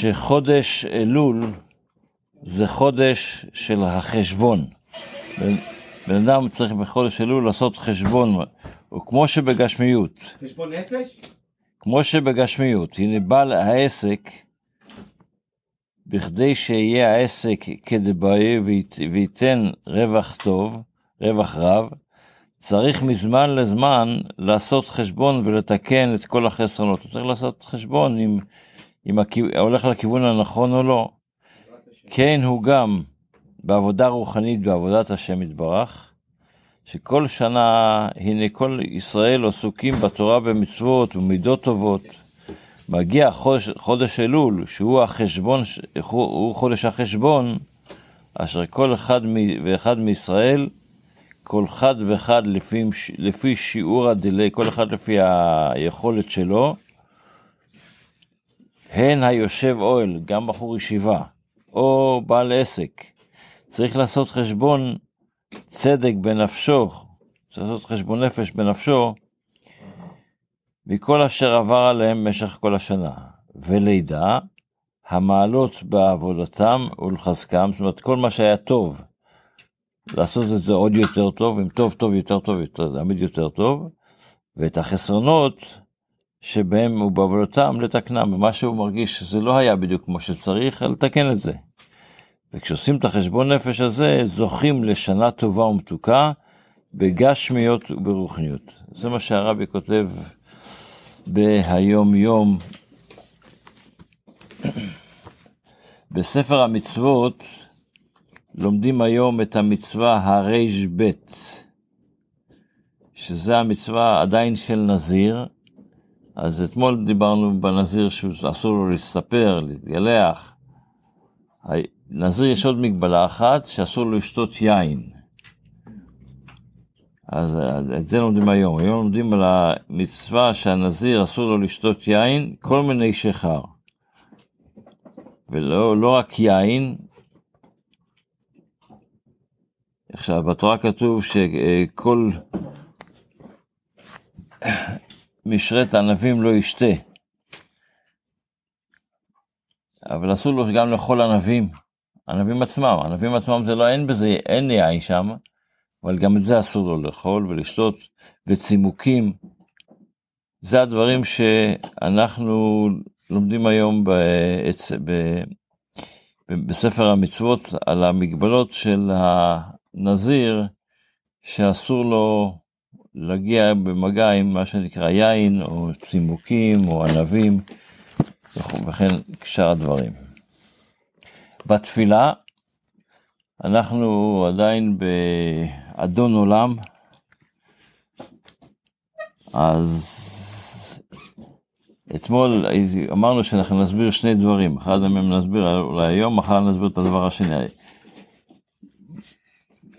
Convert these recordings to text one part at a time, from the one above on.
שחודש אלול זה חודש של החשבון. בן אדם צריך בחודש אלול לעשות חשבון, וכמו שבגשמיות. חשבון נפש? כמו שבגשמיות, הנה בעל העסק, בכדי שיהיה העסק כדבעי וייתן רווח טוב, רווח רב, צריך מזמן לזמן לעשות חשבון ולתקן את כל החסרונות. צריך לעשות חשבון אם, אם הולך לכיוון הנכון או לא. כן הוא גם בעבודה רוחנית, בעבודת השם יתברך, שכל שנה, הנה כל ישראל עסוקים בתורה ומצוות ומידות טובות. מגיע חודש, חודש אלול, שהוא החשבון, הוא, חודש החשבון, אשר כל אחד ואחד מישראל, כל אחד ואחד לפי, לפי שיעור הדיליי, כל אחד לפי היכולת שלו, הן היושב אוהל, גם בחור ישיבה, או בעל עסק, צריך לעשות חשבון צדק בנפשו, צריך לעשות חשבון נפש בנפשו, מכל אשר עבר עליהם במשך כל השנה. ולידע, המעלות בעבודתם ולחזקם, זאת אומרת, כל מה שהיה טוב, לעשות את זה עוד יותר טוב, אם טוב טוב יותר טוב, יותר, תמיד יותר טוב, ואת החסרונות שבהם הוא בעבודתם לתקנם, ומה שהוא מרגיש שזה לא היה בדיוק כמו שצריך, לתקן את זה. וכשעושים את החשבון נפש הזה, זוכים לשנה טובה ומתוקה, בגשמיות וברוחניות. זה מה שהרבי כותב בהיום יום. בספר המצוות לומדים היום את המצווה הר"ב, שזה המצווה עדיין של נזיר. אז אתמול דיברנו בנזיר שאסור לו להסתפר, להתגלח. נזיר יש עוד מגבלה אחת, שאסור לו לשתות יין. אז את זה לומדים היום. היום לומדים על המצווה שהנזיר אסור לו לשתות יין, כל מיני שיכר. ולא לא רק יין, עכשיו בתורה כתוב שכל משרת ענבים לא ישתה, אבל אסור לו גם לאכול ענבים, ענבים עצמם, ענבים עצמם זה לא, אין בזה, אין יין שם, אבל גם את זה אסור לו לאכול ולשתות, וצימוקים. זה הדברים שאנחנו לומדים היום בעצ... ב... בספר המצוות על המגבלות של הנזיר, שאסור לו להגיע במגע עם מה שנקרא יין, או צימוקים, או ענבים, וכן שאר הדברים. בתפילה, אנחנו עדיין באדון עולם, אז אתמול אמרנו שאנחנו נסביר שני דברים, אחד מהם נסביר אולי היום, מחר נסביר את הדבר השני.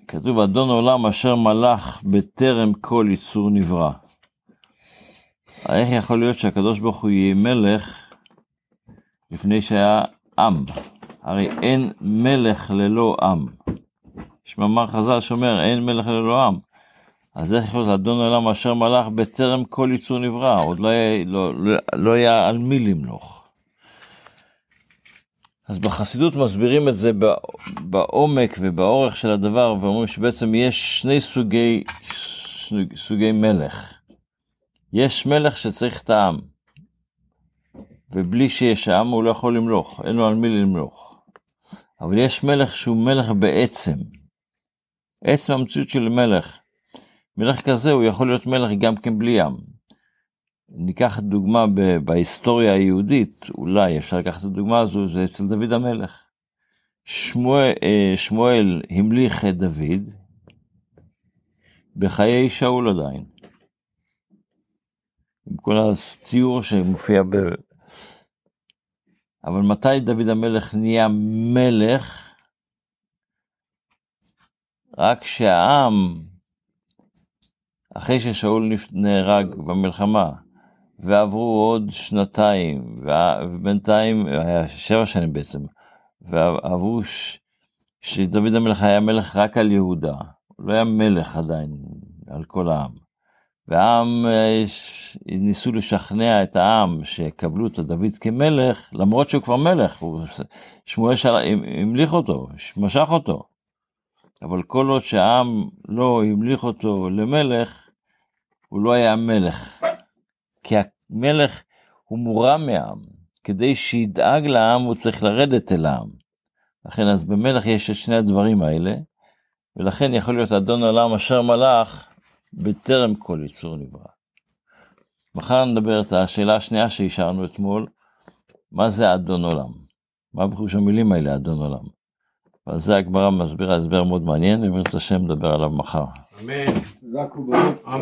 כתוב אדון עולם אשר מלך בטרם כל יצור נברא. איך יכול להיות שהקדוש ברוך הוא יהיה מלך לפני שהיה עם? הרי אין מלך ללא עם. יש מאמר חז"ל שאומר אין מלך ללא עם. אז איך יכול להיות אדון עולם אשר מלך בטרם כל יצור נברא, עוד לא היה, לא, לא, לא היה על מי למלוך. אז בחסידות מסבירים את זה בעומק ובאורך של הדבר, ואומרים שבעצם יש שני סוגי, סוגי מלך. יש מלך שצריך את העם, ובלי שיש עם הוא לא יכול למלוך, אין לו על מי למלוך. אבל יש מלך שהוא מלך בעצם. עצם המציאות של מלך. מלך כזה הוא יכול להיות מלך גם כן בלי עם. ניקח דוגמה בהיסטוריה היהודית, אולי אפשר לקחת את הדוגמה הזו, זה אצל דוד המלך. שמואל, אה, שמואל המליך את דוד בחיי שאול עדיין. עם כל הסתיור שמופיע ב... אבל מתי דוד המלך נהיה מלך? רק שהעם, אחרי ששאול נהרג במלחמה, ועברו עוד שנתיים, ובינתיים, היה שבע שנים בעצם, ועברו ש... שדוד המלך היה מלך רק על יהודה, הוא לא היה מלך עדיין על כל העם. והעם, אה, ש- ניסו לשכנע את העם שיקבלו את דוד כמלך, למרות שהוא כבר מלך, הוא, שמואל של... המליך אותו, משך אותו. אבל כל עוד שהעם לא המליך אותו למלך, הוא לא היה מלך. כי המלך הוא מורם מהעם. כדי שידאג לעם, הוא צריך לרדת אל העם. לכן אז במלך יש את שני הדברים האלה, ולכן יכול להיות אדון עולם אשר מלך בטרם כל יצור נברא. מחר נדבר את השאלה השנייה שהשארנו אתמול, מה זה אדון עולם? מה בחוש המילים האלה, אדון עולם? ועל זה הגמרא מסבירה הסבר מאוד מעניין, אם ירצה השם נדבר עליו מחר. אמן. אמן.